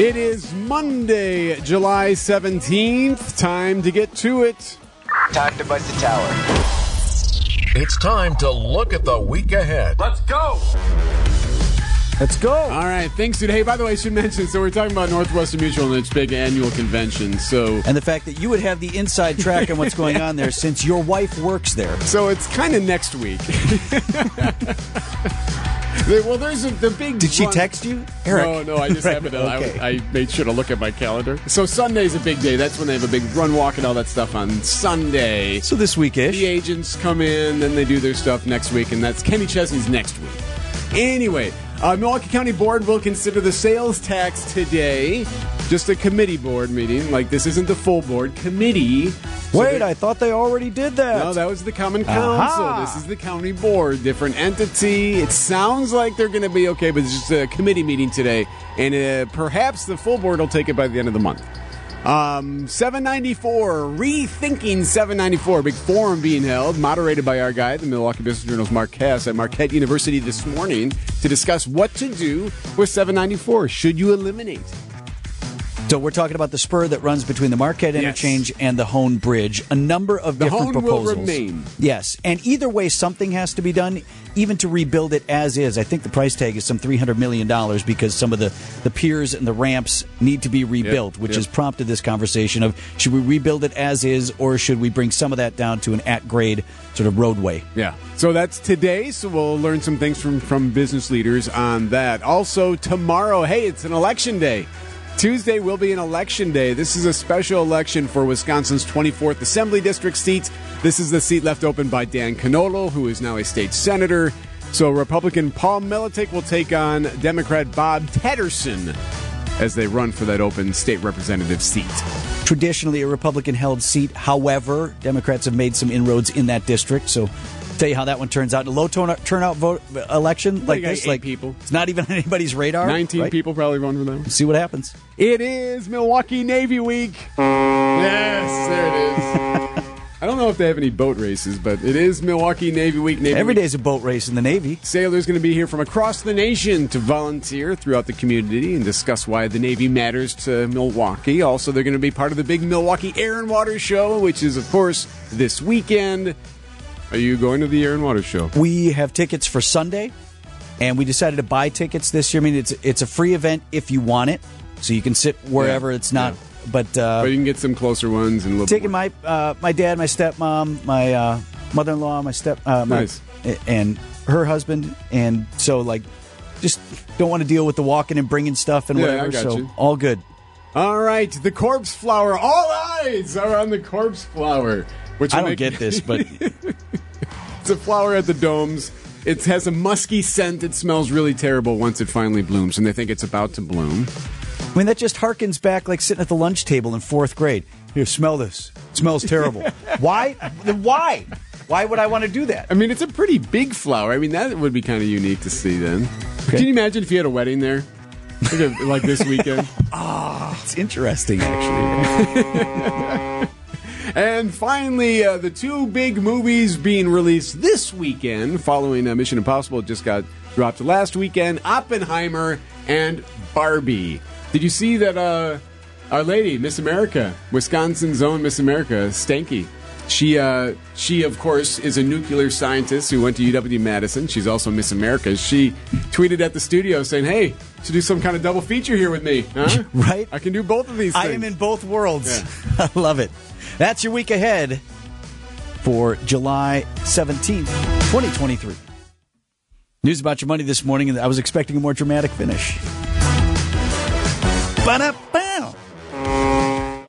Monday, July 17th. Time to get to it. Time to bust the tower. It's time to look at the week ahead. Let's go! Let's go. All right, thanks, dude. Hey, by the way, I should mention, so we're talking about Northwestern Mutual and its big annual convention. So, And the fact that you would have the inside track on what's going on there since your wife works there. so it's kind of next week. Well, there's a, the big. Did she run- text you? Eric. No, no, I just Right, happened to. okay. I, I made sure to look at my calendar. So Sunday's a big day. That's when they have a big run walk and all that stuff on Sunday. So this weekish. The agents come in, then they do their stuff next week, and that's Kenny Chesney's next week. Anyway, uh, Milwaukee County Board will consider the sales tax today. Just a committee board meeting. Like, this isn't the full board. Committee. So Wait, I thought they already did that. no, that was the Common Council. Aha. This is the county board, different entity. It sounds like they're going to be okay, but it's just a committee meeting today, and uh, perhaps the full board will take it by the end of the month. Um, 794, rethinking 794, big forum being held, moderated by our guy, the Milwaukee Business Journal's Mark Kass at Marquette University this morning to discuss what to do with 794. Should you eliminate? So we're talking about the spur that runs between the Marquette Yes. Interchange and the Hoan Bridge. A number of The different Hoan will remain. Yes, and either way, something has to be done, even to rebuild it as is. I think the price tag is some three hundred million dollars because some of the the piers and the ramps need to be rebuilt, which yep. has prompted this conversation of should we rebuild it as is or should we bring some of that down to an at grade sort of roadway. Yeah. So that's today. So we'll learn some things from from business leaders on that. Also tomorrow, hey, it's an election day. Tuesday will be an election day. This is a special election for Wisconsin's 24th Assembly District seat. This is the seat left open by Dan Knodl, who is now a state senator. So Republican Paul Melotik will take on Democrat Bob Tatterson as they run for that open state representative seat. Traditionally a Republican held seat, however, Democrats have made some inroads in that district. So tell you how that one turns out. A low turn- turnout vote uh, election like this, like people. It's not even on anybody's radar. 19 right? people probably run for them. See what happens. It is Milwaukee Navy Week. Yes, there it is. I don't know if they have any boat races, but it is Milwaukee Navy Week. Navy Every Week. day's a boat race in the Navy. Sailors going to be here from across the nation to volunteer throughout the community and discuss why the Navy matters to Milwaukee. Also, they're going to be part of the big Milwaukee Air and Water Show, which is, of course, this weekend. Are you going to the Air and Water Show? We have tickets for Sunday, and we decided to buy tickets this year. I mean, it's it's a free event if you want it, so you can sit wherever Yeah, it's not. yeah. But uh, But you can get some closer ones and a little taking more. my uh, my dad, my stepmom, my uh, mother-in-law, my step, uh, my, Nice. and her husband, and so like, just don't want to deal with the walking and bringing stuff and Yeah, whatever. so you. all good. All right, the corpse flower. All eyes are on the corpse flower. Which I don't make- get this, but a flower at the domes. It has a musky scent. It smells really terrible once it finally blooms, and they think it's about to bloom. I mean that just harkens back like sitting at the lunch table in fourth grade. Here, smell this. It smells terrible. why? Then why? Why would I want to do that? I mean, it's a pretty big flower. I mean, that would be kind of unique to see then. Can you imagine if you had a wedding there? Like, a- like this weekend? Ah, it's interesting, actually. and finally, uh, the two big movies being released this weekend following uh, Mission Impossible just got dropped last weekend Oppenheimer and Barbie. Did you see that uh, our lady, Miss America, Wisconsin's own Miss America, Stanke? She, uh, she of course, is a nuclear scientist who went to UW Madison. She's also Miss America. She tweeted at the studio saying, "Hey, should do some kind of double feature here with me, huh? Right. I can do both of these. I things. am in both worlds. I love it. That's your week ahead for July 17th, 2023. News about your money this morning, and I was expecting a more dramatic finish. Ba-da-ba.